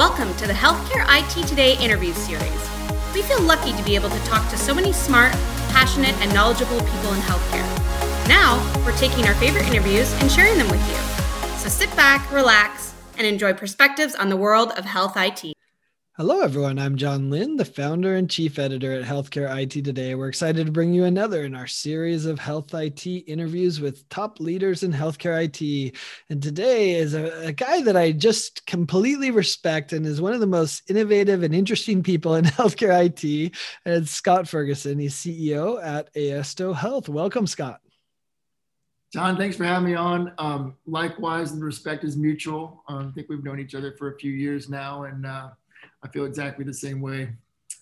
Welcome to the Healthcare IT Today interview series. We feel lucky to be able to talk to so many smart, passionate, and knowledgeable people in healthcare. Now, we're taking our favorite interviews and sharing them with you. So sit back, relax, and enjoy perspectives on the world of health IT. Hello, everyone. I'm John Lynn, the founder and chief editor at Healthcare IT Today. We're excited to bring you another in our series of health IT interviews with top leaders in healthcare IT. And today is a, a, guy that I just completely respect and is one of the most innovative and interesting people in healthcare IT. And it's Scott Ferguson. He's CEO at Aesto Health. Welcome, Scott. John, thanks for having me on. Um, likewise, the respect is mutual. Um, I think we've known each other for a few years now, and uh, I feel exactly the same way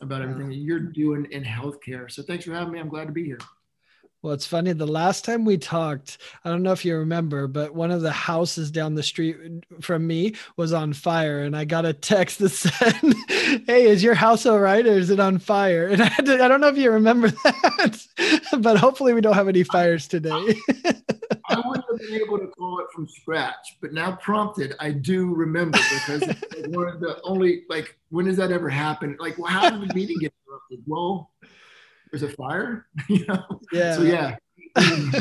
about everything that you're doing in healthcare. So thanks for having me. I'm glad to be here. Well, it's funny. The last time we talked, I don't know if you remember, but one of the houses down the street from me was on fire. And I got a text that said, Hey, is your house all right? Or is it on fire? And I, to, I don't know if you remember that, but hopefully we don't have any fires today. I wouldn't have been able to call it from scratch, but now prompted, I do remember because one of the only, like, when does that ever happen? Like, well, how did the meeting get interrupted? Well, there's a fire, you know? Yeah. So yeah.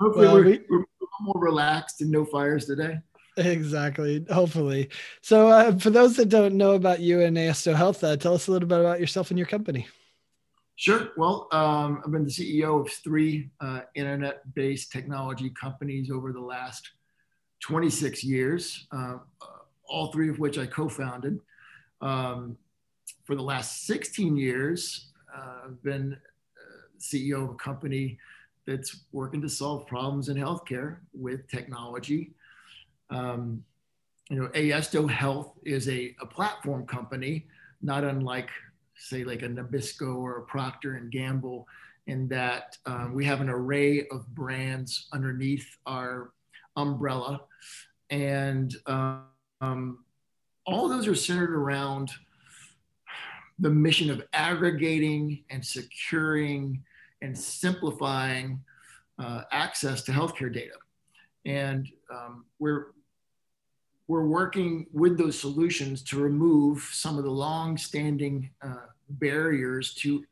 Hopefully well, we're, we, we're more relaxed and no fires today. Exactly. Hopefully. So uh, for those that don't know about you and Aesto Health, uh, tell us a little bit about yourself and your company. Sure. Well, um, I've been the CEO of three uh, internet-based technology companies over the last 26 years, uh, all three of which I co-founded. Um, for the last 16 years, I've been uh, CEO of a company that's working to solve problems in healthcare with technology. Um, you know, Aesto Health is a, a platform company, not unlike, say, like a Nabisco or a Procter and Gamble, in that um, we have an array of brands underneath our umbrella, and um, all those are centered around the mission of aggregating and securing and simplifying uh, access to healthcare data. And um, we're, we're working with those solutions to remove some of the long-standing uh, barriers to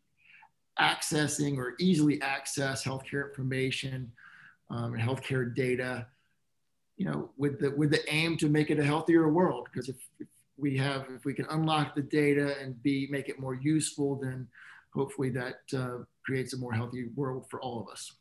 accessing or easily access healthcare information um, and healthcare data, you know, with the, with the aim to make it a healthier world. Because if, if we have, if we can unlock the data and be make it more useful, then hopefully that uh, creates a more healthy world for all of us.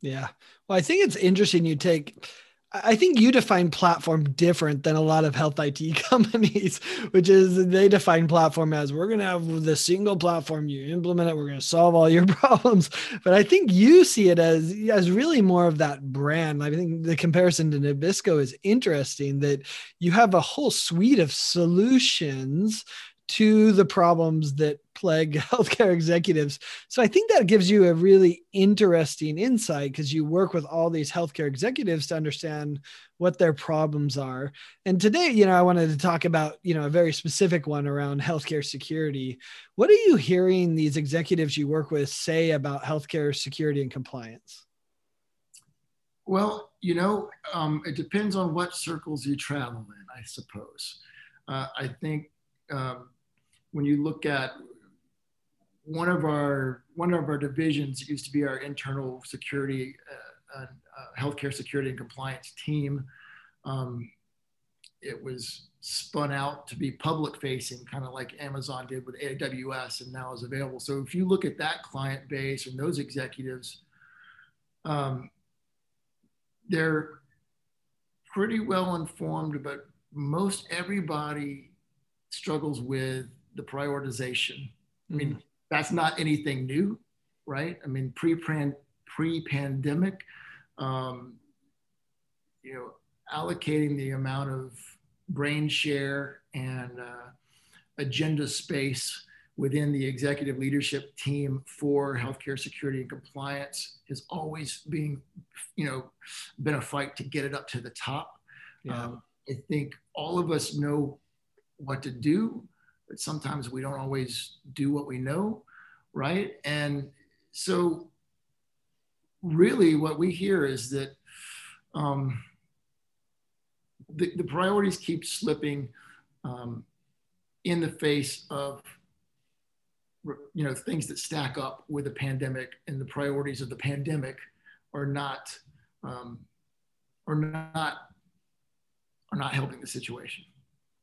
Yeah. Well, I think it's interesting you take I think you define platform different than a lot of health IT companies, which is they define platform as we're going to have the single platform you implement it, we're going to solve all your problems. But I think you see it as as really more of that brand. I think the comparison to Nabisco is interesting that you have a whole suite of solutions to the problems that plague healthcare executives. So I think that gives you a really interesting insight because you work with all these healthcare executives to understand what their problems are. And today, you know, I wanted to talk about, you know, a very specific one around healthcare security. What are you hearing these executives you work with say about healthcare security and compliance? Well, you know, um, it depends on what circles you travel in, I suppose. Uh, I think um, when you look at one of our one of our divisions used to be our internal security, uh, uh, healthcare security and compliance team. Um, it was spun out to be public facing, kind of like Amazon did with AWS, and now is available. So if you look at that client base and those executives, um, they're pretty well informed, but most everybody struggles with the prioritization. I mean, mm. That's not anything new, right? I mean, pre pre pandemic, um, you know, allocating the amount of brain share and uh, agenda space within the executive leadership team for healthcare security and compliance has always been, you know, been a fight to get it up to the top. Yeah. Um, I think all of us know what to do but sometimes we don't always do what we know, right? And so, really, what we hear is that um, the, the priorities keep slipping. Um, in the face of you know things that stack up with the pandemic and the priorities of the pandemic are not um, are not are not helping the situation.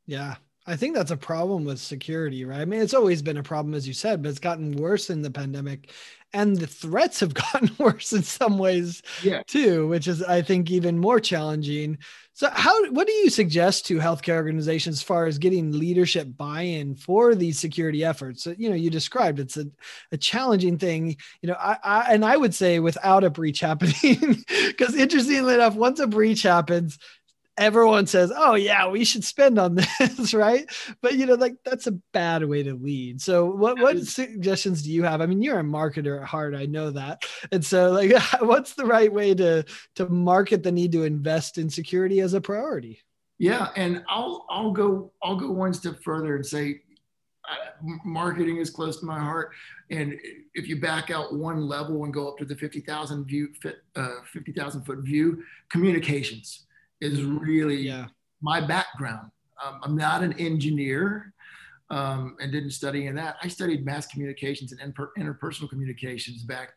Yeah, I think that's a problem with security, right? I mean, it's always been a problem, as you said, but it's gotten worse in the pandemic. And the threats have gotten worse in some ways yeah. too, which is, I think, even more challenging. So, how what do you suggest to healthcare organizations as far as getting leadership buy-in for these security efforts? So, You know, you described it's a, a challenging thing. You know, I, I and I would say without a breach happening, because interestingly enough, once a breach happens, everyone says, "Oh yeah, we should spend on this," right? But you know, like that's a bad way to lead. So, what what suggestions do you have? I mean, you're a marketer at heart, I know that. And so, like, what's the right way to to market the need to invest in security as a priority? Yeah, and I'll I'll go I'll go one step further and say. Uh, marketing is close to my heart, and if you back out one level and go up to the fifty thousand view, uh, fifty thousand foot view, communications is really yeah. my background. Um, I'm not an engineer um, and didn't study in that. I studied mass communications and inter- interpersonal communications back.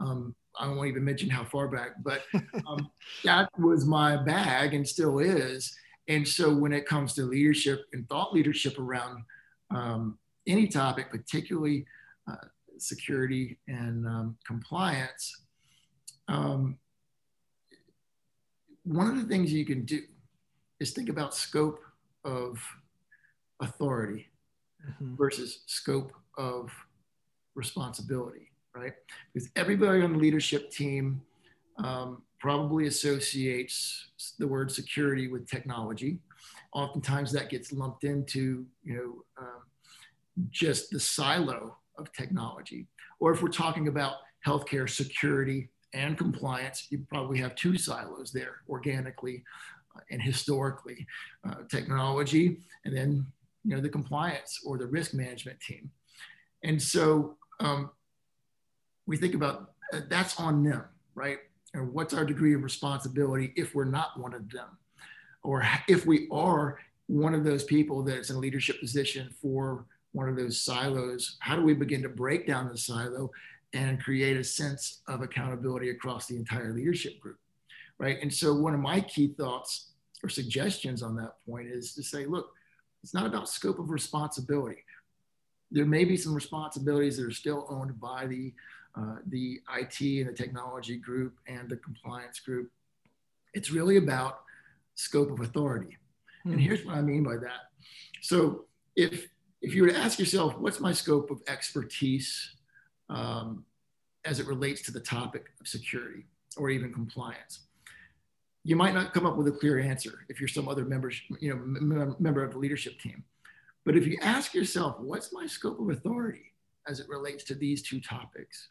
Um, I won't even mention how far back, but um, that was my bag and still is. And so when it comes to leadership and thought leadership around um, any topic, particularly uh, security and um, compliance, um, one of the things you can do is think about scope of authority mm-hmm. versus scope of responsibility, right? Because everybody on the leadership team um, probably associates the word security with technology. Oftentimes that gets lumped into, you know, um, just the silo of technology. Or if we're talking about healthcare security and compliance, you probably have two silos there organically uh, and historically uh, technology, and then you know the compliance or the risk management team. And so um, we think about uh, that's on them, right? And what's our degree of responsibility if we're not one of them, or if we are one of those people that's in a leadership position for one of those silos? How do we begin to break down the silo and create a sense of accountability across the entire leadership group, right? And so one of my key thoughts or suggestions on that point is to say, look, it's not about scope of responsibility. There may be some responsibilities that are still owned by the uh, the IT and the technology group and the compliance group. It's really about scope of authority. Mm-hmm. And hmm. here's what I mean by that. So if if you were to ask yourself, what's my scope of expertise um, as it relates to the topic of security or even compliance. You might not come up with a clear answer if you're some other member, you know, m- member of the leadership team. But if you ask yourself, what's my scope of authority as it relates to these two topics?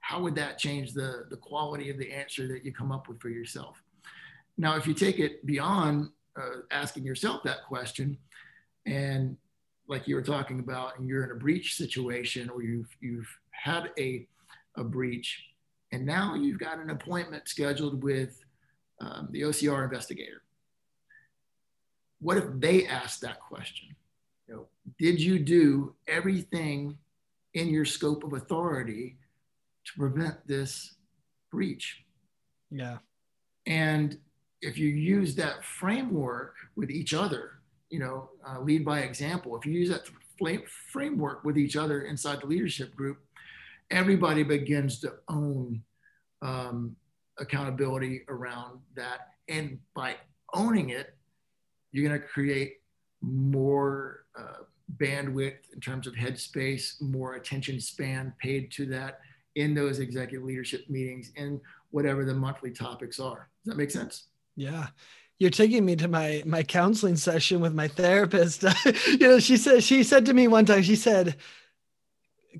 How would that change the, the quality of the answer that you come up with for yourself? Now, if you take it beyond uh, asking yourself that question and like you were talking about, and you're in a breach situation or you've, you've had a, a breach, and now you've got an appointment scheduled with um, the OCR investigator. What if they ask that question? You know, did you do everything in your scope of authority to prevent this breach? Yeah. And if you use that framework with each other, you know, uh, lead by example. If you use that framework with each other inside the leadership group, everybody begins to own um, accountability around that. And by owning it, you're going to create more uh, bandwidth in terms of headspace, more attention span paid to that in those executive leadership meetings and whatever the monthly topics are. Does that make sense? Yeah you're taking me to my my counseling session with my therapist. You know she said she said to me one time she said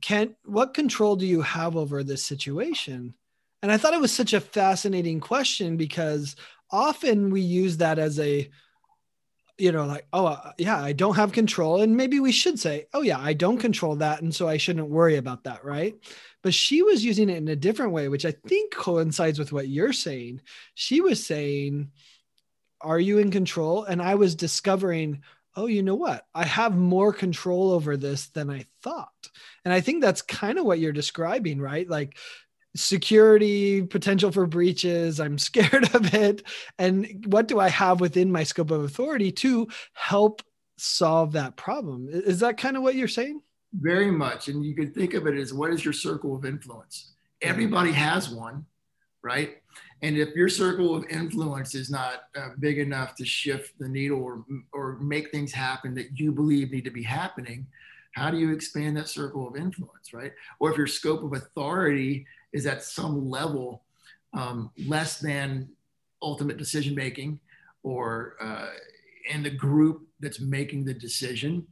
Kent, what control do you have over this situation? And i thought it was such a fascinating question because often we use that as a you know like oh uh, yeah i don't have control. And maybe we should say oh yeah i don't control that and so i shouldn't worry about that right? But she was using it in a different way which i think coincides with what you're saying. She was saying are you in control? And I was discovering, oh, you know what? I have more control over this than I thought. And I think that's kind of what you're describing, right? Like security, potential for breaches, I'm scared of it. And what do I have within my scope of authority to help solve that problem? Is that kind of what you're saying? Very much. And you can think of it as what is your circle of influence? Everybody has one, right? And if your circle of influence is not uh, big enough to shift the needle or, or make things happen that you believe need to be happening, how do you expand that circle of influence, right? Or if your scope of authority is at some level um, less than ultimate decision making or uh, in the group that's making the decision,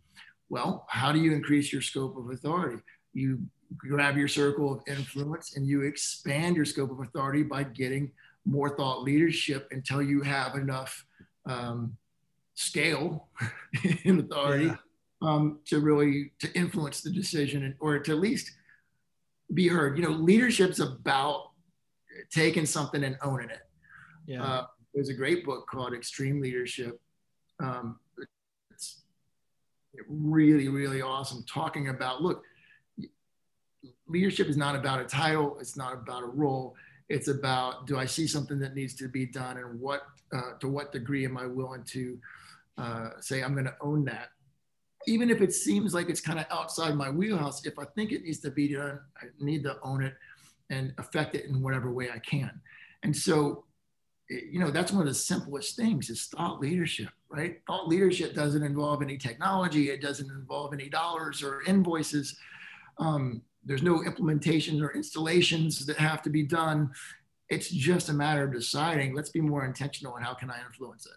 well, how do you increase your scope of authority? You grab your circle of influence and you expand your scope of authority by getting more thought leadership until you have enough um, scale in authority yeah. um, to really to influence the decision or to at least be heard. You know leadership's about taking something and owning it. Yeah. Uh, there's a great book called extreme leadership. Um, it's really really awesome talking about look leadership is not about a title it's not about a role it's about do I see something that needs to be done, and what uh, to what degree am I willing to uh, say I'm going to own that, even if it seems like it's kind of outside my wheelhouse. If I think it needs to be done, I need to own it and affect it in whatever way I can. And so, you know, that's one of the simplest things is thought leadership, right? Thought leadership doesn't involve any technology. It doesn't involve any dollars or invoices. Um, there's no implementations or installations that have to be done. It's just a matter of deciding, let's be more intentional and how can I influence it?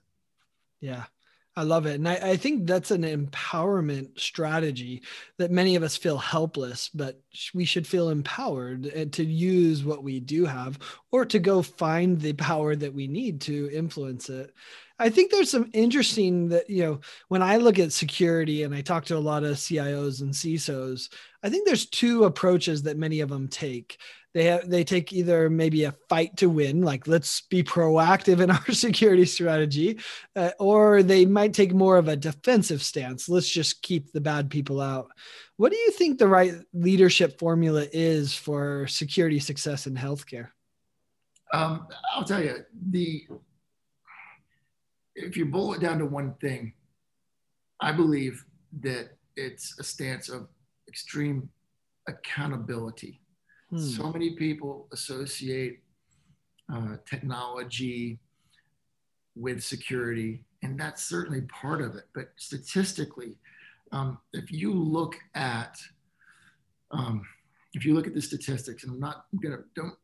Yeah. I love it. And I, I, think that's an empowerment strategy that many of us feel helpless, but we should feel empowered eh, to use what we do have or to go find the power that we need to influence it. I think there's some interesting that, you know, when I look at security and I talk to a lot of CIOs and CISOs, I think there's two approaches that many of them take. They have, they take either maybe a fight to win, like let's be proactive in our security strategy, uh, or they might take more of a defensive stance. Let's just keep the bad people out. What do you think the right leadership formula is for security success in healthcare? Um, I'll tell you the if you boil it down to one thing, I believe that it's a stance of extreme accountability. Hmm. So many people associate uh, technology with security, and that's certainly part of it. But statistically, um, if you look at um, if you look at the statistics, and I'm not gonna don't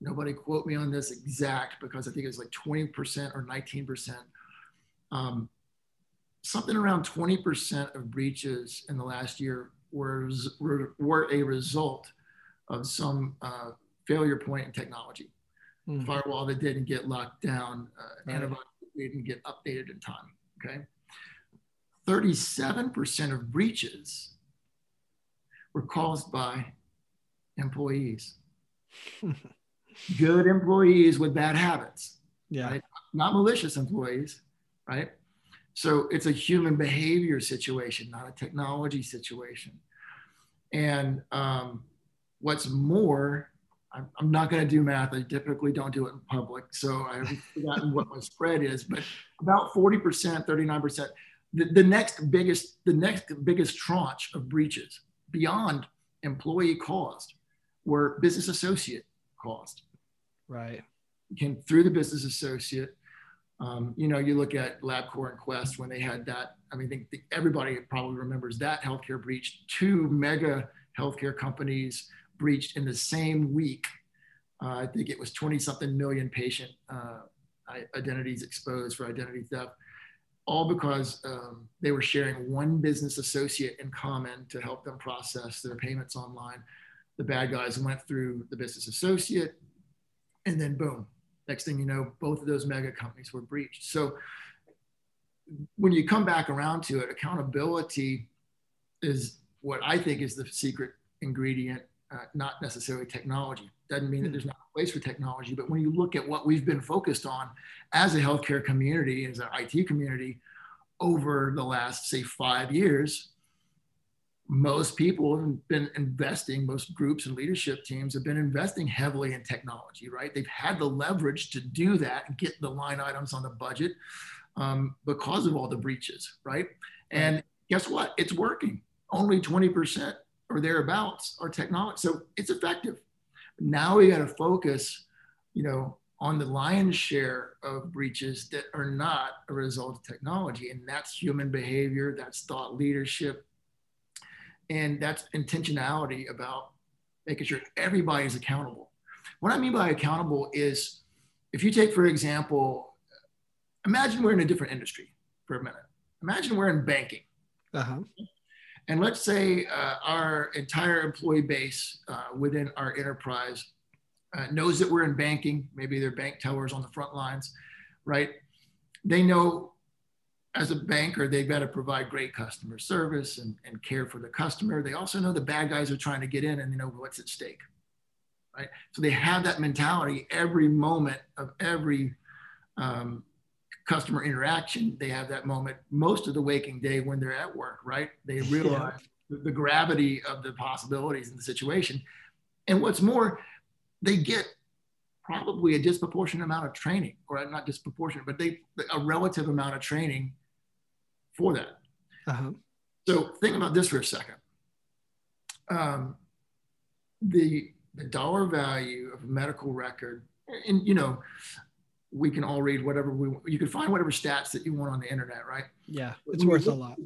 nobody quote me on this exact because I think it's like 20% or 19% um, something around 20% of breaches in the last year were, were, were a result of some uh, failure point in technology. Mm. Firewall that didn't get locked down, uh, right. antibody didn't get updated in time. Okay. 37% of breaches were caused by employees. Good employees with bad habits. Yeah. Right? Not malicious employees, right? So it's a human behavior situation, not a technology situation. And um, what's more, I'm, I'm not going to do math. I typically don't do it in public. So I've forgotten what my spread is, but about 40%, 39%. The, the next biggest, the next biggest tranche of breaches beyond employee caused were business associate caused. Right. Came through the business associate um, you know, you look at LabCorp and Quest when they had that. I mean, I think the, everybody probably remembers that healthcare breach. Two mega healthcare companies breached in the same week. Uh, I think it was 20 something million patient uh, identities exposed for identity theft, all because um, they were sharing one business associate in common to help them process their payments online. The bad guys went through the business associate, and then boom, Next thing you know, both of those mega companies were breached. So when you come back around to it, accountability is what I think is the secret ingredient, uh, not necessarily technology. Doesn't mean that there's not a place for technology, but when you look at what we've been focused on as a healthcare community, as an IT community, over the last, say, five years, most people have been investing, most groups and leadership teams have been investing heavily in technology, right? They've had the leverage to do that and get the line items on the budget um, because of all the breaches, right? And guess what? It's working. Only 20% or thereabouts are technology. So it's effective. Now we got to focus, you know, on the lion's share of breaches that are not a result of technology. And that's human behavior, that's thought leadership, and that's intentionality about making sure everybody's accountable. What I mean by accountable is if you take, for example, imagine we're in a different industry for a minute. Imagine we're in banking. Uh-huh. And let's say uh, our entire employee base uh, within our enterprise uh, knows that we're in banking. Maybe they're bank tellers on the front lines, right? They know as a banker, they've got to provide great customer service and, and care for the customer. They also know the bad guys are trying to get in and they know what's at stake, right? So they have that mentality every moment of every um, customer interaction. They have that moment most of the waking day when they're at work, right? They realize yeah. the, the gravity of the possibilities in the situation. And what's more, they get probably a disproportionate amount of training, or not disproportionate, but they a relative amount of training for that. Uh-huh. So think about this for a second. Um, the the dollar value of a medical record, and you know, we can all read whatever we want. you can find whatever stats that you want on the internet, right? Yeah, it's worth look, a lot.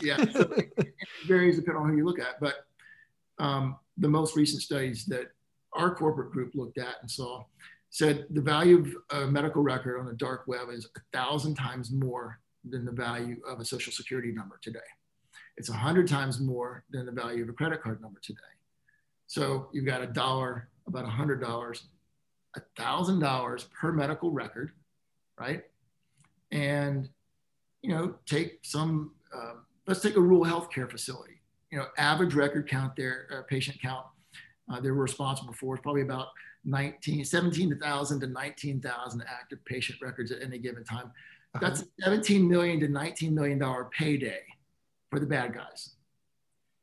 yeah, so it, it, varies depending on who you look at, but um, the most recent studies that our corporate group looked at and saw said the value of a medical record on the dark web is a thousand times more than the value of a social security number today. It's a hundred times more than the value of a credit card number today. So you've got a dollar, about a hundred dollars, a thousand dollars per medical record, right? And you know, take some. Uh, let's take a rural healthcare facility. You know, average record count there, uh, patient count uh, they were responsible for is probably about 19, 17,000 to 19,000 active patient records at any given time. Uh-huh. That's 17 million to 19 million dollar payday for the bad guys.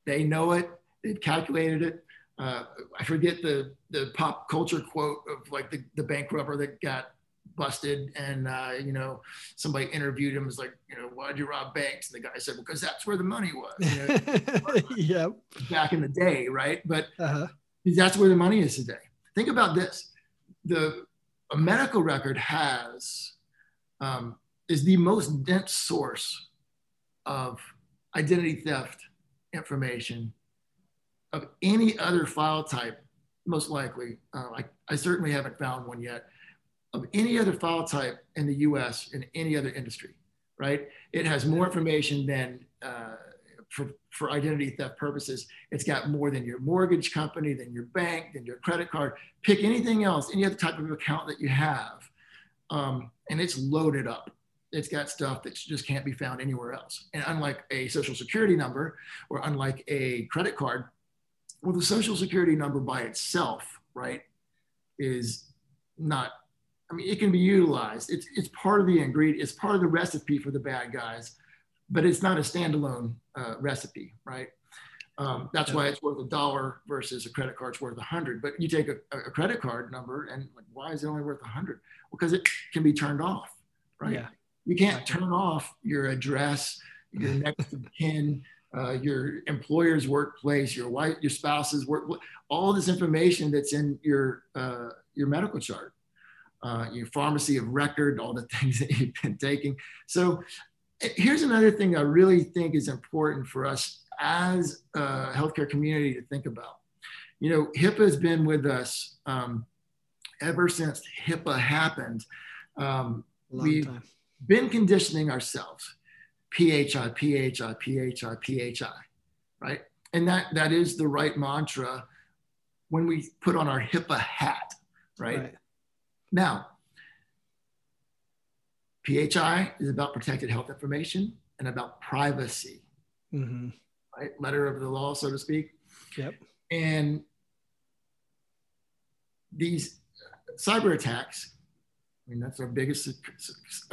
They know it. They've calculated it. Uh, I forget the the pop culture quote of like the, the bank robber that got busted and uh, you know somebody interviewed him was like you know why'd you rob banks and the guy said because that's where the money was you know? yep back in the day right but uh-huh. that's where the money is today think about this the a medical record has um, is the most dense source of identity theft information of any other file type, most likely. Uh, I, I certainly haven't found one yet of any other file type in the US in any other industry, right? It has more information than, uh, for, for identity theft purposes, it's got more than your mortgage company, than your bank, than your credit card. Pick anything else, any other type of account that you have, um, and it's loaded up it's got stuff that just can't be found anywhere else. And unlike a social security number or unlike a credit card, well, the social security number by itself, right, is not, I mean, it can be utilized. It's, it's part of the ingredient, it's part of the recipe for the bad guys, but it's not a standalone uh, recipe, right? Um, that's why it's worth a dollar versus a credit card's worth a hundred. But you take a, a, credit card number and like, why is it only worth a hundred? Because it can be turned off, right? Yeah. You can't turn off your address, your next of kin, uh, your employer's workplace, your wife, your spouse's work, all this information that's in your uh, your medical chart, uh, your pharmacy of record, all the things that you've been taking. So eh, here's another thing I really think is important for us as a healthcare community to think about. You know, HIPAA has been with us um, ever since HIPAA happened. Um, we've time been conditioning ourselves PHI, PHI, PHI, PHI, right? And that, that is the right mantra when we put on our HIPAA hat, right? right. Now, PHI is about protected health information and about privacy, mm-hmm. right? Letter of the law, so to speak. Yep. And these cyber attacks I mean, that's our biggest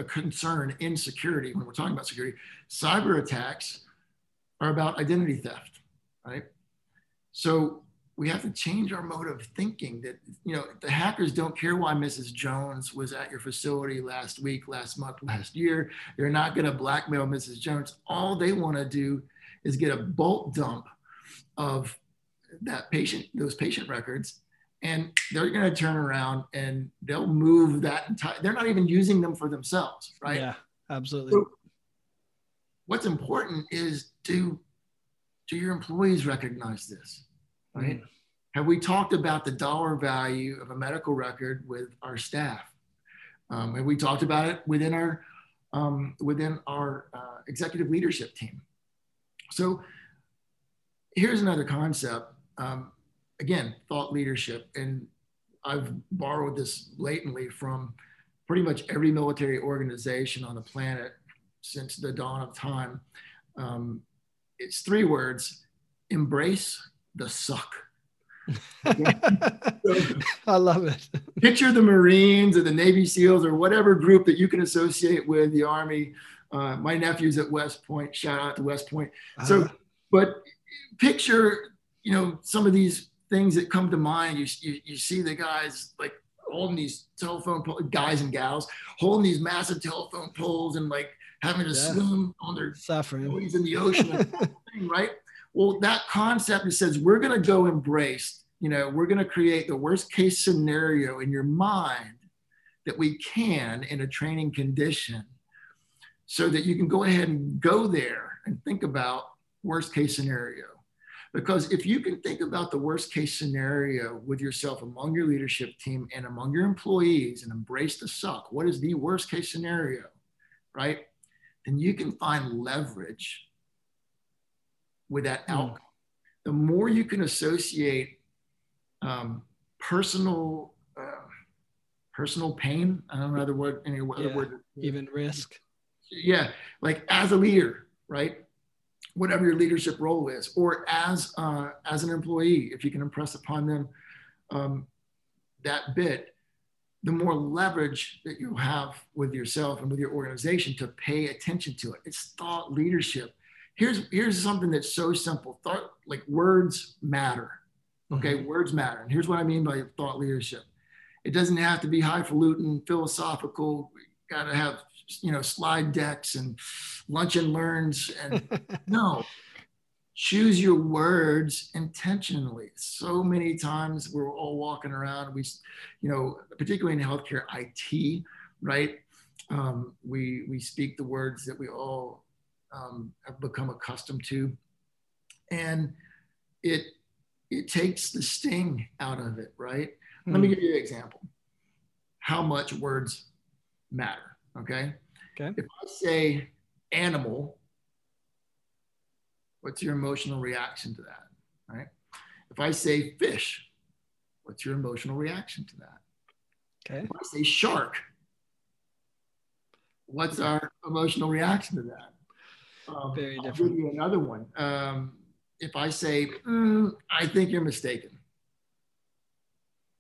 concern in security when we're talking about security. Cyber attacks are about identity theft, right? So we have to change our mode of thinking that, you know, the hackers don't care why Mrs. Jones was at your facility last week, last month, last year. They're not going to blackmail Mrs. Jones. All they want to do is get a bulk dump of that patient, those patient records and they're going to turn around and they'll move that entire they're not even using them for themselves right? Yeah absolutely. So what's important is do do your employees recognize this right? Mm. have we talked about the dollar value of a medical record with our staff? Um, have we talked about it within our um, within our uh, executive leadership team? So here's another concept um, again, thought leadership. And I've borrowed this blatantly from pretty much every military organization on the planet since the dawn of time. Um, it's three words embrace the suck. I love it. Picture the Marines or the Navy SEALs or whatever group that you can associate with the Army. Uh, my nephew's at West Point. Shout out to West Point. So, uh-huh. but picture, you know, some of these things that come to mind. You, you, you see the guys like holding these telephone po- guys and gals holding these massive telephone poles and like having to yeah. swim on their suffering in the ocean, thing, right? Well, that concept says we're going to go embrace. You know, we're going to create the worst case scenario in your mind that we can in a training condition, so that you can go ahead and go there and think about worst case scenario because if you can think about the worst case scenario with yourself among your leadership team and among your employees and embrace the suck, what is the worst case scenario, right? Then you can find leverage with that hmm. outcome. The more you can associate um, personal uh, personal pain, I don't know other word, any other yeah, word, even risk. Yeah, like as a leader, right? Whatever your leadership role is, or as uh, as an employee, if you can impress upon them um, that bit, the more leverage that you have with yourself and with your organization to pay attention to it. It's thought leadership. Here's here's something that's so simple. Thought like words matter. Okay, mm-hmm. words matter. And here's what I mean by thought leadership. It doesn't have to be highfalutin, philosophical. Got to have you know slide decks and lunch and learns and no. Choose your words intentionally. So many times we're all walking around we you know particularly in healthcare it right? Um, we we speak the words that we all um, have become accustomed to. And it it takes the sting out of it right? Mm. let me hmm. give you an example. How much words matter Okay. Okay. If I say animal, what's your emotional reaction to that? Right. If I say fish, what's your emotional reaction to that? Okay. If I say shark, what's our emotional reaction to that? Um, Very different. I'll give you another one. Um, if I say, mm, I think you're mistaken,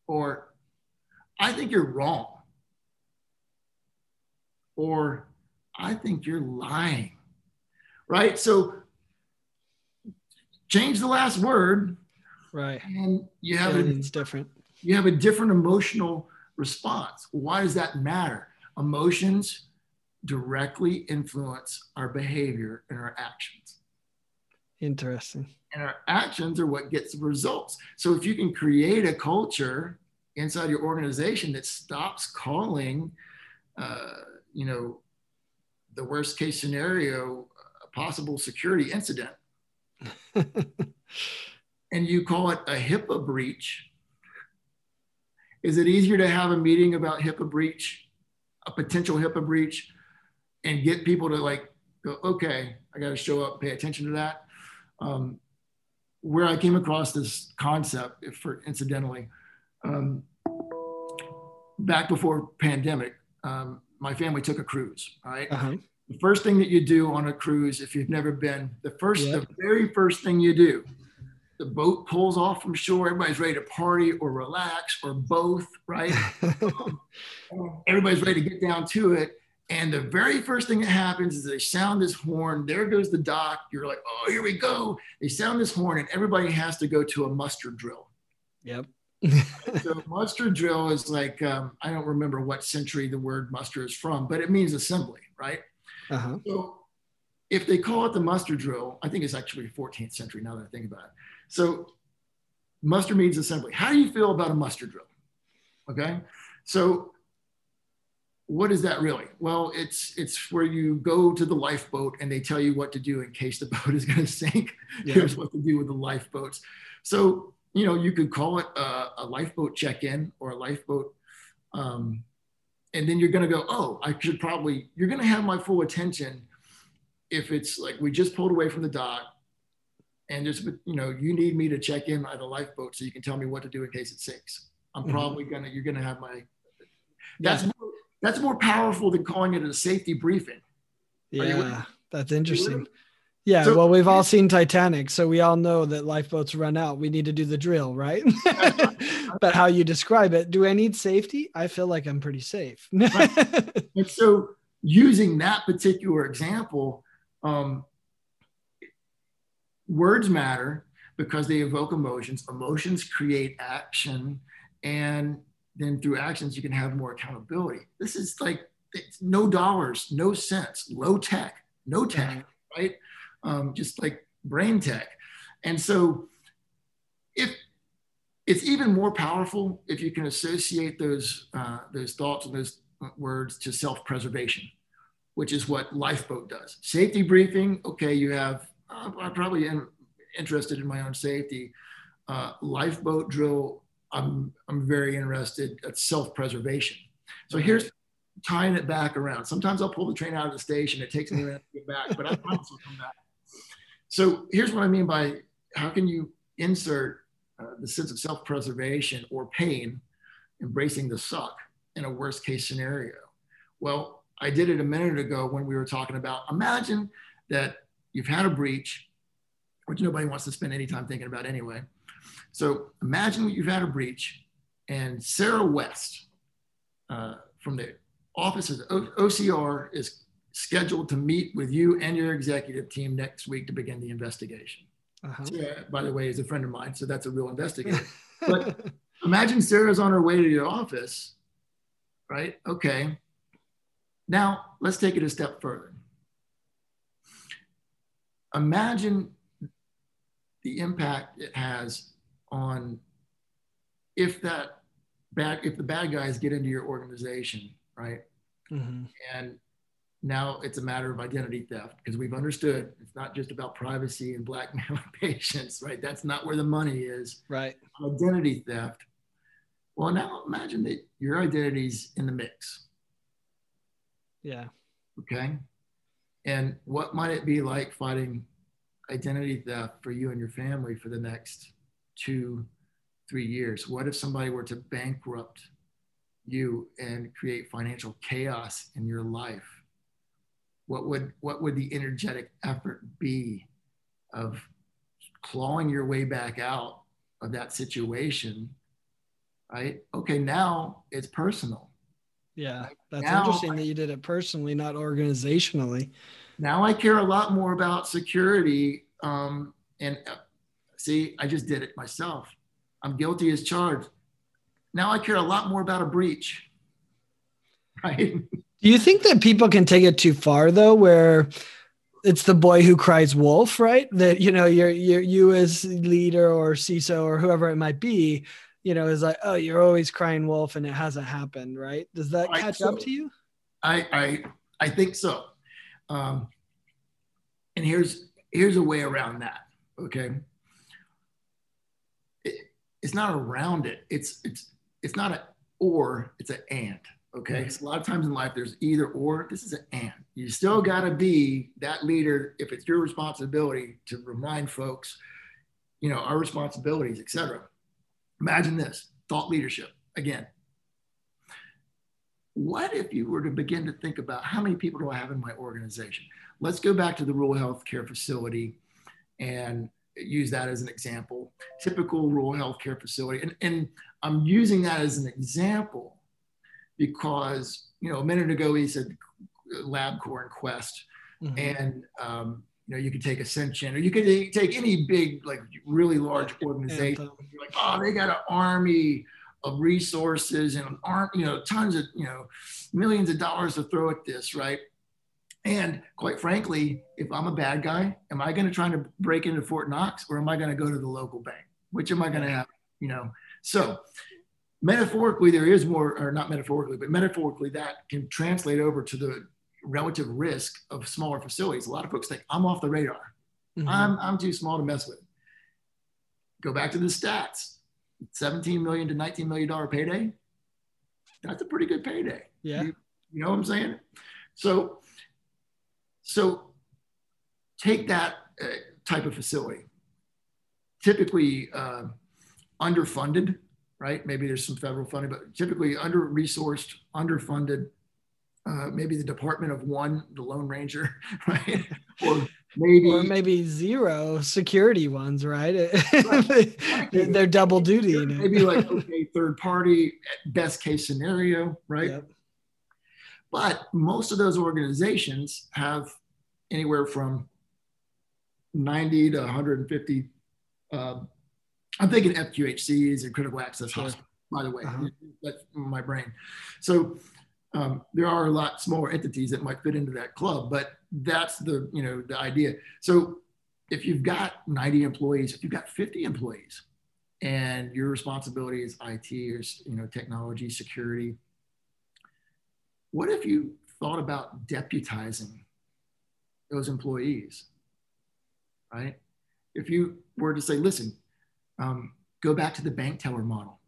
or I think you're wrong, or I think you're lying. Right? So change the last word. Right. And you have it's different. You have a different emotional response. Why does that matter? Emotions directly influence our behavior and our actions. Interesting. And our actions are what gets the results. So if you can create a culture inside your organization that stops calling uh, you know, the worst case scenario, a possible security incident, and you call it a HIPAA breach, is it easier to have a meeting about HIPAA breach, a potential HIPAA breach, and get people to like go, okay, I got to show up, pay attention to that? Um, where I came across this concept, for incidentally, um, back before pandemic, um, my family took a cruise. Right. Uh-huh. The first thing that you do on a cruise, if you've never been, the first, the very first thing you do the boat pulls off from shore. Everybody's ready to party or relax or both, right? everybody's ready to get down to it. And the very first thing that happens is they sound this horn. There goes the dock. You're like, oh, here we go. They sound this horn, and everybody has to go to a muster drill. Yep. So muster drill is like um, I don't remember what century the word muster is from, but it means assembly, right? Uh-huh. So if they call it the muster drill, I think it's actually 14th century now that I think about it. So muster means assembly. How do you feel about a muster drill? Okay. So what is that really? Well, it's it's where you go to the lifeboat and they tell you what to do in case the boat is going to sink. Yeah. Here's what to do with the lifeboats. So you know you could call it a, a lifeboat check-in or a lifeboat, um, and then you're going to go, oh, I should probably. You're going to have my full attention if it's like we just pulled away from the dock and just you know you need me to check in at a lifeboat so you can tell me what to do in case it sinks i'm mm-hmm. probably gonna you're gonna have my that's yeah. more, that's more powerful than calling it a safety briefing yeah that's interesting yeah so, well we've all seen titanic so we all know that lifeboats run out we need to do the drill right but how you describe it do i need safety i feel like i'm pretty safe right. and so using that particular example um, words matter because they evoke emotions. Emotions create action, and then through actions, you can have more accountability. This is like no dollars, no cents, low tech, no tech, right? Um, just like brain tech. And so, if it's even more powerful if you can associate those uh, those thoughts and those words to self-preservation, which is what Lifeboat does. Safety briefing. Okay, you have I'm probably in, interested in my own safety. Uh, lifeboat drill, I'm, I'm very interested at self-preservation. So here's tying it back around. Sometimes I'll pull the train out of the station. It takes me a minute to get back, but I promise I'll come back. So here's what I mean by how can you insert uh, the sense of self-preservation or pain, embracing the suck in a worst case scenario? Well, I did it a minute ago when we were talking about imagine that you've had a breach, which nobody wants to spend any time thinking about anyway. So imagine that you've had a breach, and Sarah West uh, from the office of o- OCR is scheduled to meet with you and your executive team next week to begin the investigation. Uh-huh. Sarah, by the way, is a friend of mine, so that's a real investigator. but imagine Sarah's on her way to your office, right? Okay. Now let's take it a step further imagine the impact it has on if that bad if the bad guys get into your organization right mm-hmm. and now it's a matter of identity theft because we've understood it's not just about privacy and blackmailing patients right? That's not where the money is. Right. Identity theft. Well now imagine that your identity's in the mix. Yeah. Okay? And what might it be like fighting identity theft for you and your family for the next two, three years? What if somebody were to bankrupt you and create financial chaos in your life? What would what would the energetic effort be of clawing your way back out of that situation? Right? Okay, now it's personal. Yeah, that's now, interesting that you did it personally, not organizationally. Now I care a lot more about security. Um, and uh, see, I just did it myself. I'm guilty as charged. Now I care a lot more about a breach. Right. Do you think that people can take it too far though, where it's the boy who cries wolf, right? That you know, you're you're you as leader or CISO or whoever it might be, you know, is like, oh, you're always crying wolf and it hasn't happened, right? Does that catch so, up to you? I, I I think so. Um, and here's here's a way around that. Okay. It, it's not around it. It's it's it's not a or. It's an and. Okay. So a lot of times in life, there's either or. This is an and. You still got to be that leader if it's your responsibility to remind folks, you know, our responsibilities, etc. Imagine this thought leadership again. What if you were to begin to think about how many people do I have in my organization? Let's go back to the rural healthcare facility and use that as an example. Typical rural healthcare facility, and, and I'm using that as an example because you know a minute ago he said LabCorp and Quest, mm-hmm. and um, you know you could take Ascension or you could take any big like really large organization. You're like, oh, they got an army of resources and arm, you know, tons of you know millions of dollars to throw at this, right? And quite frankly, if I'm a bad guy, am I going to try to break into Fort Knox or am I going to go to the local bank? Which am I going to have? You know, so metaphorically, there is more, or not metaphorically, but metaphorically, that can translate over to the relative risk of smaller facilities. A lot of folks think I'm off the radar. Mm-hmm. I'm, I'm too small to mess with. Go back to the stats 17 million to 19 million dollar payday. That's a pretty good payday. Yeah. You, you know what I'm saying? So so take that uh, type of facility, typically uh, underfunded, right? Maybe there's some federal funding, but typically under resourced, underfunded. Uh, maybe the Department of One, the Lone Ranger, right? or maybe or maybe zero security ones, right? right. They're double duty. Maybe like okay, third party, best case scenario, right? Yep. But most of those organizations have anywhere from 90 to 150. Uh, I'm thinking FQHCs and critical access sure. hospitals, by the way. Uh-huh. That's my brain. So um, there are a lot smaller entities that might fit into that club, but that's the you know the idea. So if you've got 90 employees, if you've got 50 employees, and your responsibility is IT or you know technology security, what if you thought about deputizing those employees? Right? If you were to say, listen, um, go back to the bank teller model.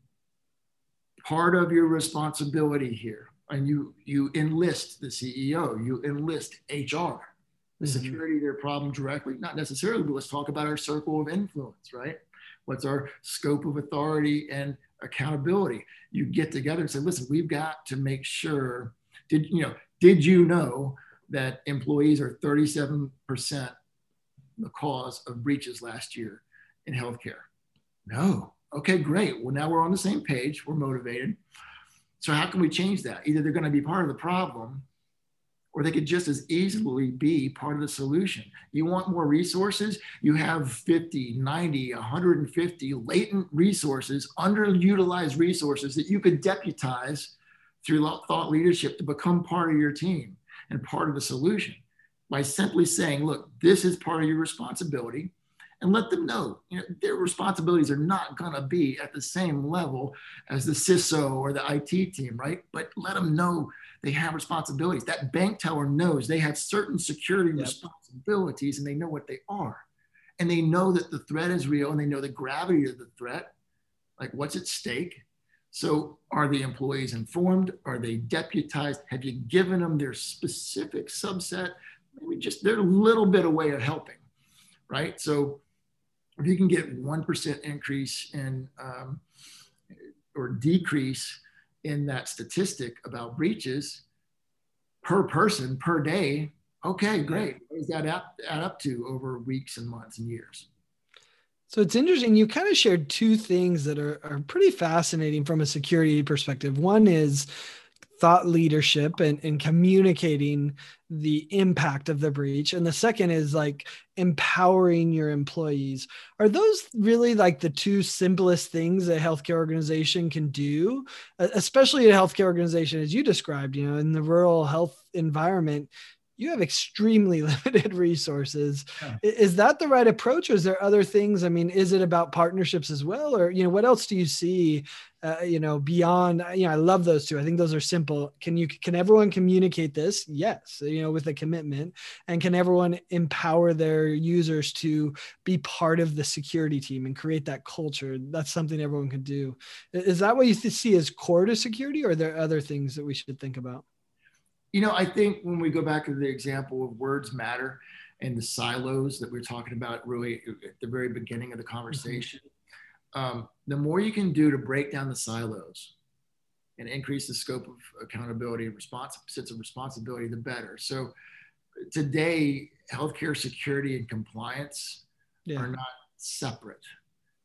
Part of your responsibility here, and you you enlist the CEO, you enlist HR, the mm-hmm. security of their problem directly, not necessarily, but let's talk about our circle of influence, right? What's our scope of authority and accountability? You get together and say, listen, we've got to make sure did you know? Did you know that employees are 37% the cause of breaches last year in healthcare? No. Okay, great. Well, now we're on the same page. We're motivated. So how can we change that? Either they're going to be part of the problem or they could just as easily be part of the solution. You want more resources? You have 50, 90, 150 latent resources, underutilized resources that you could deputize through thought leadership to become part of your team and part of the solution by simply saying, look, this is part of your responsibility and let them know, you know their responsibilities are not going to be at the same level as the CISO or the IT team, right? But let them know they have responsibilities. That bank teller knows they have certain security yep. responsibilities and they know what they are. And they know that the threat is real and they know the gravity of the threat, like what's at stake so are the employees informed? Are they deputized? Have you given them their specific subset? Maybe just they're a little bit away of helping, right? So if you can get 1% increase in um, or decrease in that statistic about breaches per person per day, okay, great. What does that add, add up to over weeks and months and years? So it's interesting. You kind of shared two things that are, are pretty fascinating from a security perspective. One is thought leadership and, and communicating the impact of the breach. And the second is like empowering your employees. Are those really like the two simplest things a healthcare organization can do, especially a healthcare organization, as you described, you know, in the rural health environment? You have extremely limited resources. Yeah. Is that the right approach, or is there other things? I mean, is it about partnerships as well, or you know, what else do you see? Uh, you know, beyond you know, I love those two. I think those are simple. Can you can everyone communicate this? Yes, you know, with a commitment, and can everyone empower their users to be part of the security team and create that culture? That's something everyone can do. Is that what you see as core to security, or are there other things that we should think about? You know, I think when we go back to the example of words matter and the silos that we are talking about really at the very beginning of the conversation, mm-hmm. um, the more you can do to break down the silos and increase the scope of accountability and response sense of responsibility, the better. So today, healthcare security and compliance yeah. are not separate,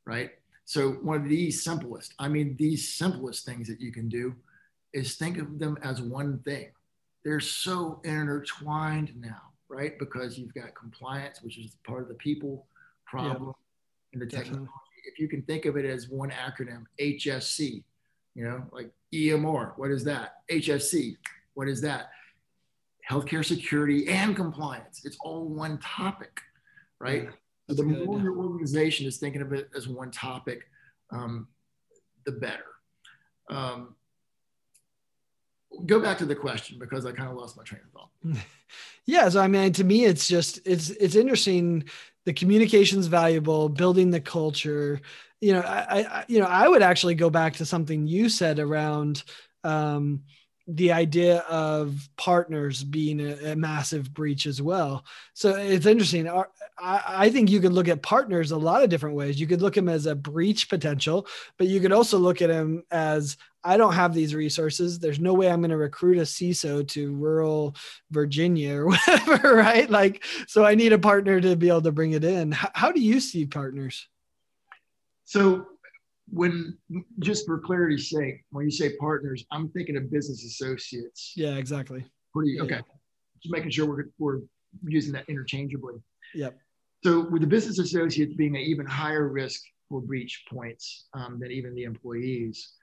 right? So one of the simplest, I mean, the simplest things that you can do is think of them as one thing. They're so intertwined now, right? Because you've got compliance, which is part of the people problem yep. and the technology. If you can think of it as one acronym, HSC, you know, like EMR, what is that? HSC, what is that? Healthcare security and compliance. It's all one topic, right? Yeah, so the more your organization is thinking of it as one topic, um, the better. Um, go back to the question because I kind of lost my train of thought. yeah, so I mean, to me, it's just it's it's interesting. The communication's valuable, building the culture. You know, I, I you know I would actually go back to something you said around. Um, the idea of partners being a, a, massive breach as well. So it's interesting. I, I think you could look at partners a lot of different ways. You could look at them as a breach potential, but you could also look at them as I don't have these resources. There's no way I'm going to recruit a CISO to rural Virginia or whatever, right? Like, so I need a partner to be able to bring it in. How, how do you see partners? So when just for clarity's sake, when you say partners, I'm thinking of business associates. Yeah, exactly. Pretty yeah, okay. Yeah. Just making sure we're we're using that interchangeably. Yep. So with the business associates being an even higher risk for breach points um, than even the employees,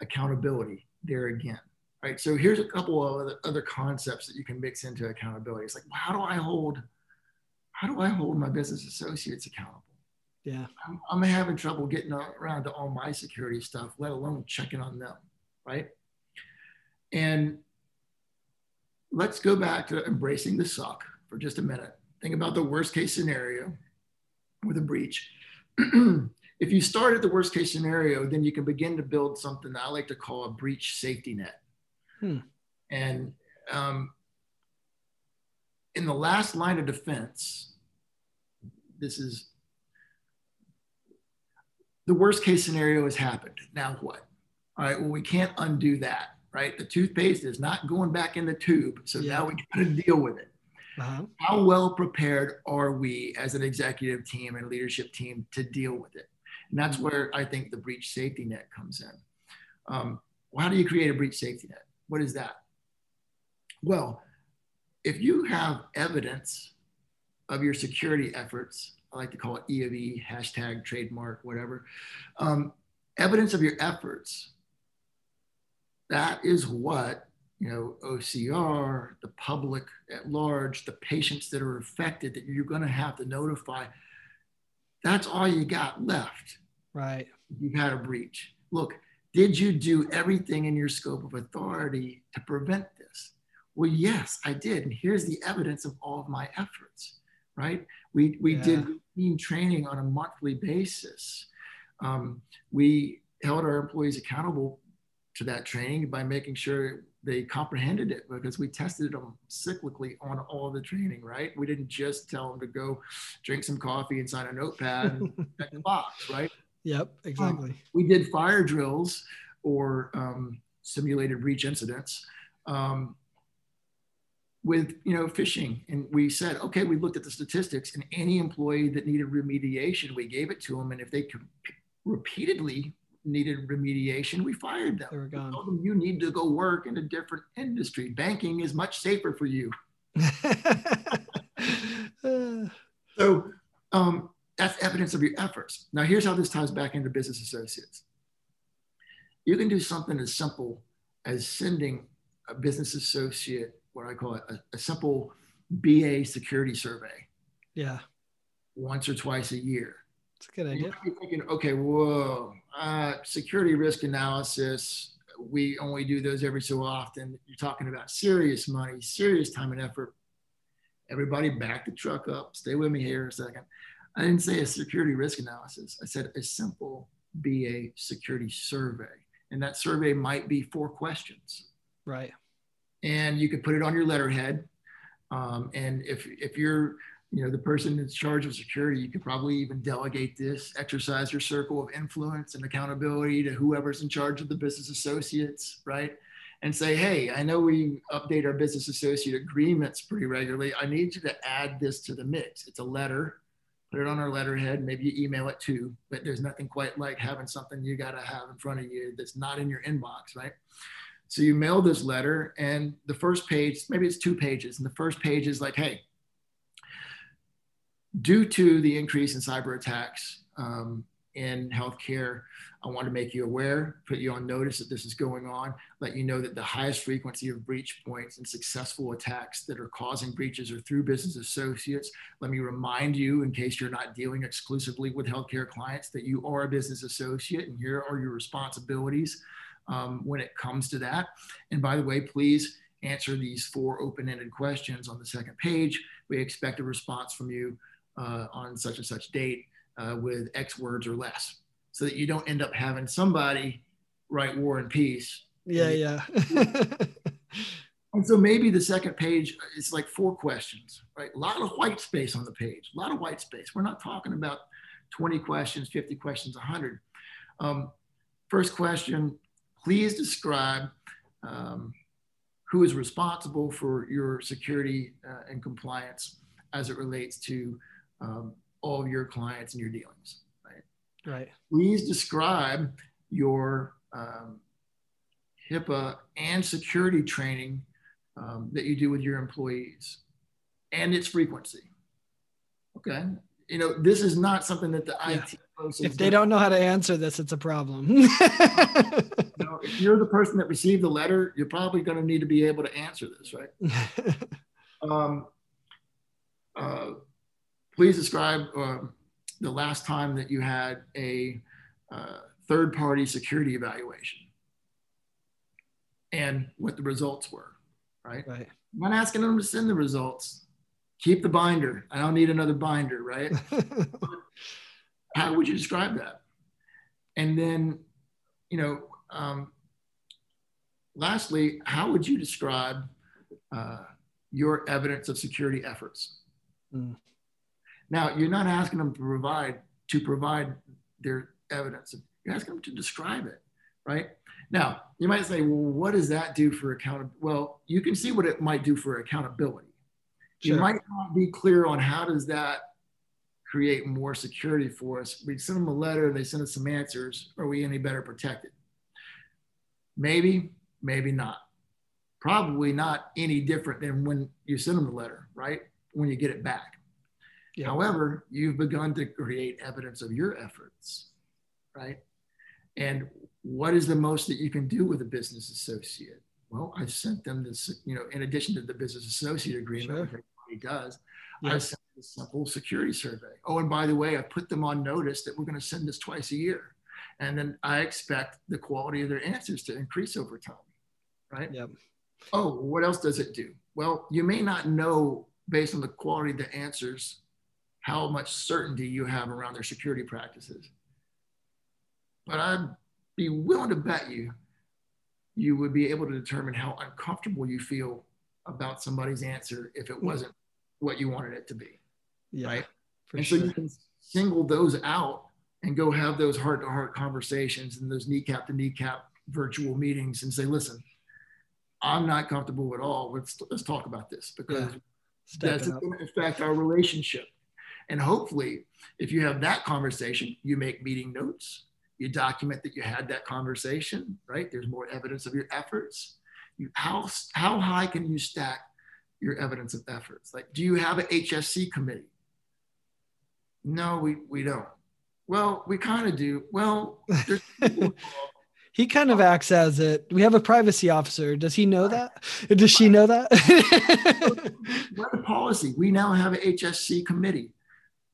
accountability there again. Right. So here's a couple of other, other concepts that you can mix into accountability. It's like, well, how do I hold, how do I hold my business associates accountable? Yeah. I'm, I'm having trouble getting around to all my security stuff, let alone checking on them. Right. And let's go back to embracing the suck for just a minute. Think about the worst case scenario with a breach. if you start at the worst case scenario, then you can begin to build something that I like to call a breach safety net. Hmm. And um, in the last line of defense, this is the worst case scenario has happened. Now what? All right, well, we can't undo that, right? The toothpaste is not going back in the tube. So yeah. now we got to deal with it. Uh-huh. How well prepared are we as an executive team and leadership team to deal with it? And that's where I think the breach safety net comes in. Um, well, how do you create a breach safety net? What is that? Well, if you have evidence of your security efforts I like to call it E of E, hashtag, trademark, whatever. Um, evidence of your efforts. That is what, you know, OCR, the public at large, the patients that are affected that you're going to have to notify. That's all you got left. Right. You've had a breach. Look, did you do everything in your scope of authority to prevent this? Well, yes, I did. And here's the evidence of all of my efforts right? We, we yeah. did routine training on a monthly basis. Um, we held our employees accountable to that training by making sure they comprehended it because we tested them cyclically on all the training, right? We didn't just tell them to go drink some coffee and sign a notepad and check the box, right? Yep, exactly. Um, we did fire drills or um, simulated breach incidents. Um, with you know phishing and we said okay we looked at the statistics and any employee that needed remediation we gave it to them and if they could repeatedly needed remediation we fired them, they were gone. We told them you need to go work in a different industry banking is much safer for you so um, that's evidence of your efforts now here's how this ties back into business associates you can do something as simple as sending a business associate what I call it a, a simple BA security survey. Yeah. Once or twice a year. It's a good idea. You might be thinking, okay, whoa, uh, security risk analysis. We only do those every so often. You're talking about serious money, serious time and effort. Everybody back the truck up. Stay with me here a second. I didn't say a security risk analysis. I said a simple BA security survey. And that survey might be four questions. Right and you could put it on your letterhead. Um, and if, if you're, you know, the person in charge of security, you could probably even delegate this, exercise your circle of influence and accountability to whoever's in charge of the business associates, right? And say, hey, I know we update our business associate agreements pretty regularly. I need you to add this to the mix. It's a letter, put it on our letterhead. Maybe you email it too, but there's nothing quite like having something you got to have in front of you that's not in your inbox, right? So you mail this letter, and the first page, maybe it's two pages, and the first page is like, hey, due to the increase in cyber attacks um, in healthcare, I want to make you aware, put you on notice that this is going on, let you know that the highest frequency of breach points and successful attacks that are causing breaches are through business associates. Let me remind you, in case you're not dealing exclusively with healthcare clients, that you are a business associate and here are your responsibilities um, when it comes to that. And by the way, please answer these four open-ended questions on the second page. We expect a response from you uh, on such and such date uh, with X words or less so that you don't end up having somebody write war and peace. Yeah, yeah. and so maybe the second page is like four questions, right? A lot of white space on the page, a lot of white space. We're not talking about 20 questions, 50 questions, 100. Um, first question, please describe um, who is responsible for your security uh, and compliance as it relates to um, all of your clients and your dealings. Right. Right. Please describe your um, HIPAA and security training um, that you do with your employees and its frequency. Okay. You know, this is not something that the yeah. IT if they don't know how to answer this, it's a problem. you know, if you're the person that received the letter, you're probably going to need to be able to answer this, right? um, uh, please describe um, the last time that you had a uh, third party security evaluation and what the results were, right? Right. I'm not asking them to send the results. Keep the binder. I don't need another binder, right? How would you describe that? And then, you know, um, lastly, how would you describe uh, your evidence of security efforts? Mm. Now, you're not asking them to provide to provide their evidence. You're asking them to describe it, right? Now, you might say, well, what does that do for accountability? Well, you can see what it might do for accountability. Sure. You might not be clear on how does that create more security for us. We send them a letter, they send us some answers. Are we any better protected? Maybe, maybe not. Probably not any different than when you send them the letter, right? When you get it back. Yeah. However, you've begun to create evidence of your efforts, right? And what is the most that you can do with a business associate? Well, I sent them this, you know, in addition to the business associate agreement, sure. which everybody does, I sent a simple security survey. Oh, and by the way, I put them on notice that we're going to send this twice a year. And then I expect the quality of their answers to increase over time, right? Yep. Oh, what else does it do? Well, you may not know based on the quality of the answers how much certainty you have around their security practices. But I'd be willing to bet you you would be able to determine how uncomfortable you feel about somebody's answer if it wasn't what you wanted it to be. Yeah, right. and sure. so you can single those out and go have those heart to heart conversations and those kneecap to kneecap virtual meetings and say, listen, I'm not comfortable at all. Let's, let's talk about this because yeah. that's going to affect our relationship. And hopefully, if you have that conversation, you make meeting notes, you document that you had that conversation, right? There's more evidence of your efforts. You, how, how high can you stack your evidence of efforts? Like, do you have an HSC committee? No, we, we don't. Well, we kind of do. Well, he kind of acts as it. We have a privacy officer. Does he know that? Does she know that? What the policy. We now have an HSC committee.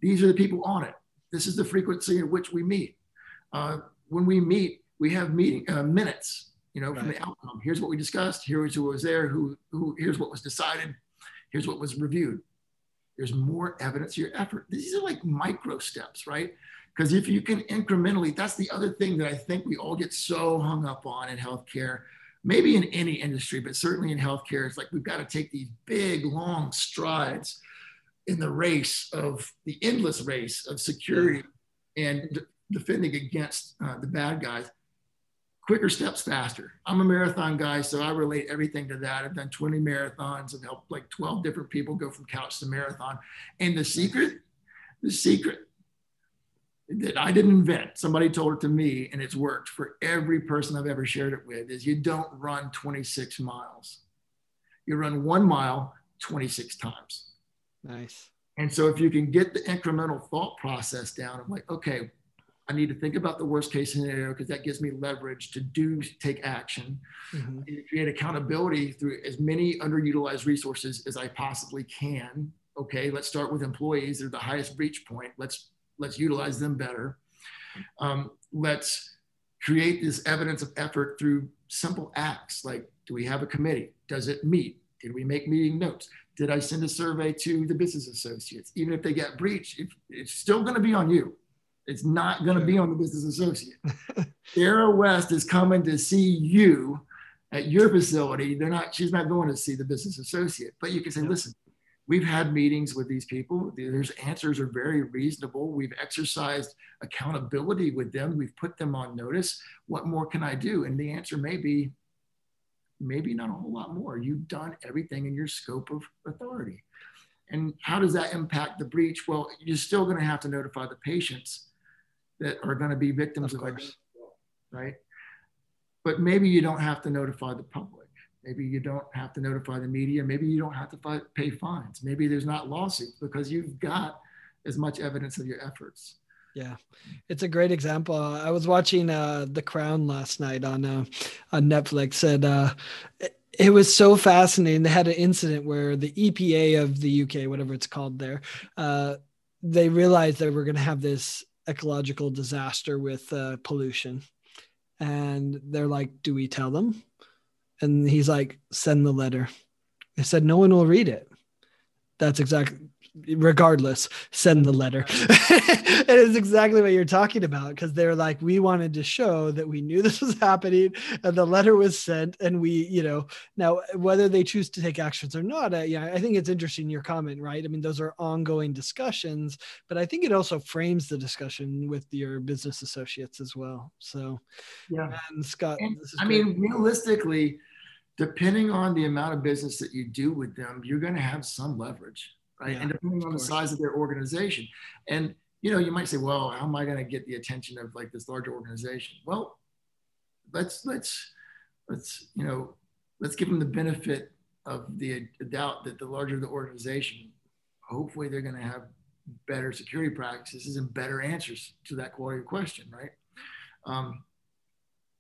These are the people on it. This is the frequency in which we meet. Uh, when we meet, we have meeting uh, minutes, you know, from the outcome. Here's what we discussed. Here's who was there. Who, who, here's what was decided. Here's what was reviewed. There's more evidence of your effort. These are like micro steps, right? Because if you can incrementally, that's the other thing that I think we all get so hung up on in healthcare, maybe in any industry, but certainly in healthcare. It's like we've got to take these big, long strides in the race of the endless race of security and defending against uh, the bad guys quicker steps faster i'm a marathon guy so i relate everything to that i've done 20 marathons and helped like 12 different people go from couch to marathon and the secret the secret that I didn't invent, somebody told it to me and it's worked for every person I've ever shared it with is you don't run 26 miles. You run one mile 26 times. Nice. And so if you can get the incremental thought process down of like, okay, I need to think about the worst case scenario because that gives me leverage to do take action. Mm-hmm. create accountability through as many underutilized resources as I possibly can. Okay, let's start with employees. They're the highest breach point. Let's let's utilize them better. Um, let's create this evidence of effort through simple acts like do we have a committee? Does it meet? Did we make meeting notes? Did I send a survey to the business associates? Even if they get breached, it's still going to be on you. It's not going to be on the business associate. Sarah West is coming to see you at your facility. They're not. She's not going to see the business associate. But you can say, listen, we've had meetings with these people. Their answers are very reasonable. We've exercised accountability with them. We've put them on notice. What more can I do? And the answer may be, maybe not a whole lot more. You've done everything in your scope of authority. And how does that impact the breach? Well, you're still going to have to notify the patients that are going to be victims of, of right? But maybe you don't have to notify the public. Maybe you don't have to notify the media. Maybe you don't have to pay fines. Maybe there's not lawsuits because you've got as much evidence of your efforts. Yeah, it's a great example. I was watching uh, The Crown last night on uh, on Netflix, and uh, it, it was so fascinating. They had an incident where the EPA of the UK, whatever it's called there, uh, they realized that we're going to have this ecological disaster with uh, pollution, and they're like, "Do we tell them?" And he's like, send the letter. They said, no one will read it. That's exactly, regardless, send the letter. it is exactly what you're talking about because they're like, we wanted to show that we knew this was happening and the letter was sent. And we, you know, now whether they choose to take actions or not, uh, yeah, I think it's interesting your comment, right? I mean, those are ongoing discussions, but I think it also frames the discussion with your business associates as well. So, yeah. And Scott, and, I great. mean, realistically, depending on the amount of business that you do with them, you're going to have some leverage, right? Yeah, and depending on the size of their organization. And, you know, you might say, well, how am I going to get the attention of like this larger organization? Well, let's, let's, let's, you know, let's give them the benefit of the doubt that the larger the organization, hopefully they're going to have better security practices and better answers to that quality question, right? Um,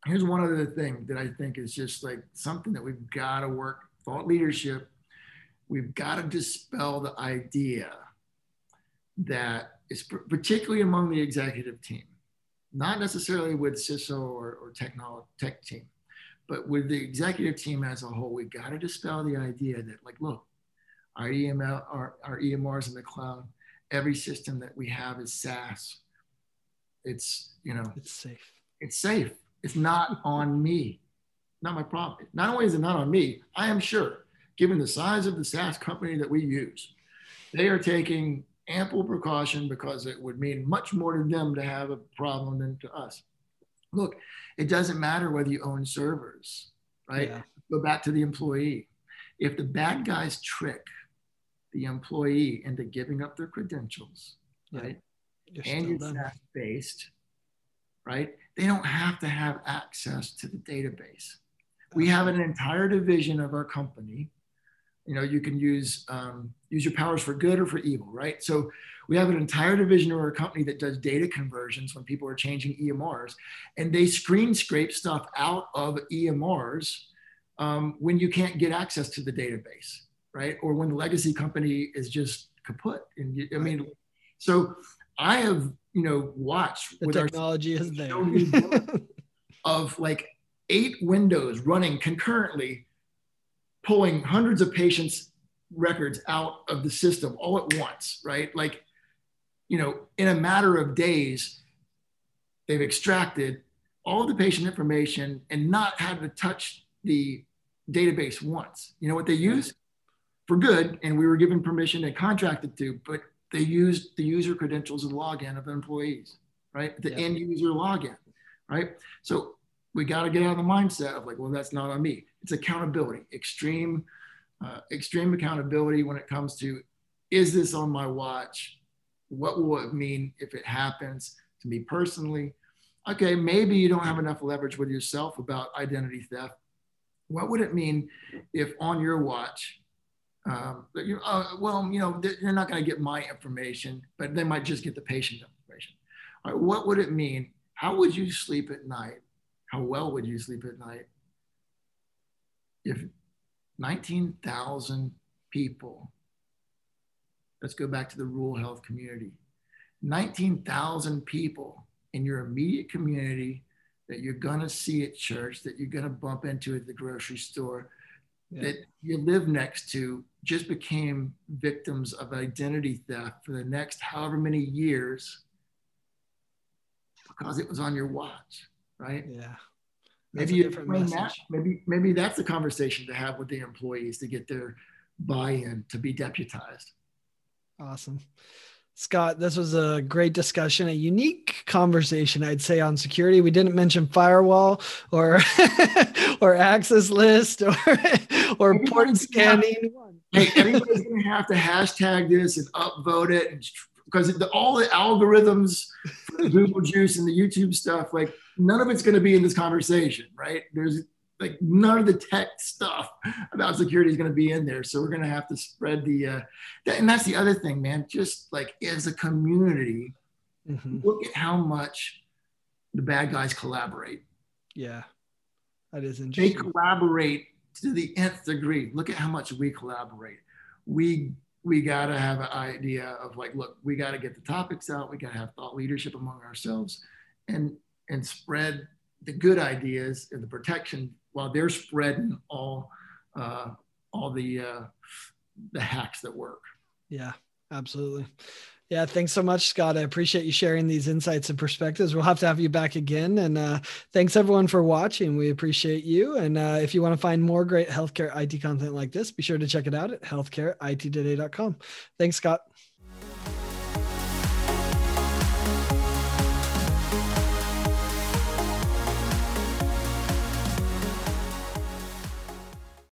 here's one other thing that I think is just like something that we've got to work thought leadership. We've got to dispel the idea that it's particularly among the executive team, not necessarily with CISO or, or technology tech team, but with the executive team as a whole. We've got to dispel the idea that like, look, our EML, our, our EMRs in the cloud, every system that we have is SaaS. It's, you know, it's safe. It's safe it's not on me, not my problem. Not only is it not on me, I am sure, given the size of the SaaS company that we use, they are taking ample precaution because it would mean much more to them to have a problem than to us. Look, it doesn't matter whether you own servers, right? Yeah. Go back to the employee. If the bad guys trick the employee into giving up their credentials, yeah. right? You're and it's SaaS based, right? They don't have to have access to the database. We have an entire division of our company. You know, you can use um, use your powers for good or for evil, right? So we have an entire division of our company that does data conversions when people are changing EMRs, and they screen scrape stuff out of EMRs um, when you can't get access to the database, right? Or when the legacy company is just kaput. And you, I mean, so I have you know, watch the technology is there of like eight windows running concurrently, pulling hundreds of patients' records out of the system all at once, right? Like, you know, in a matter of days, they've extracted all the patient information and not had to touch the database once. You know what they use? Mm-hmm. For good, and we were given permission and contracted to, but they used the user credentials and login of employees, right? The end user login, right? So we got to get out of the mindset of like, well, that's not on me. It's accountability, extreme, uh, extreme accountability when it comes to, is this on my watch? What will it mean if it happens to me personally? Okay, maybe you don't have enough leverage with yourself about identity theft. What would it mean if on your watch, um, uh, well, you know, you're not going to get my information, but they might just get the patient information. What would it mean? How would you sleep at night? How well would you sleep at night? If 19,000 people, let's go back to the rural health community, 19,000 people in your immediate community that you're going to see at church, that you're going to bump into at the grocery store, yeah. that you live next to just became victims of identity theft for the next however many years because it was on your watch, right? Yeah. That's maybe that, maybe maybe that's the conversation to have with the employees to get their buy-in to be deputized. Awesome. Scott, this was a great discussion, a unique conversation, I'd say, on security. We didn't mention firewall or or access list or or port scanning. Have, hey, everybody's gonna have to hashtag this and upvote it because all the algorithms the Google Juice and the YouTube stuff, like none of it's going to be in this conversation, right? There's like none of the tech stuff about security is going to be in there. So we're going to have to spread the, uh, that, and that's the other thing, man. Just like as a community, mm-hmm. look at how much the bad guys collaborate. Yeah, that is interesting. They collaborate to the nth degree. Look at how much we collaborate. We we got to have an idea of like, look, we got to get the topics out. We got to have thought leadership among ourselves, and and spread the good ideas and the protection while they're spreading all uh, all the uh, the hacks that work. Yeah, absolutely. Yeah, thanks so much, Scott. I appreciate you sharing these insights and perspectives. We'll have to have you back again. And uh, thanks everyone for watching. We appreciate you. And uh, if you want to find more great healthcare IT content like this, be sure to check it out at healthcareittoday.com. Thanks, Scott.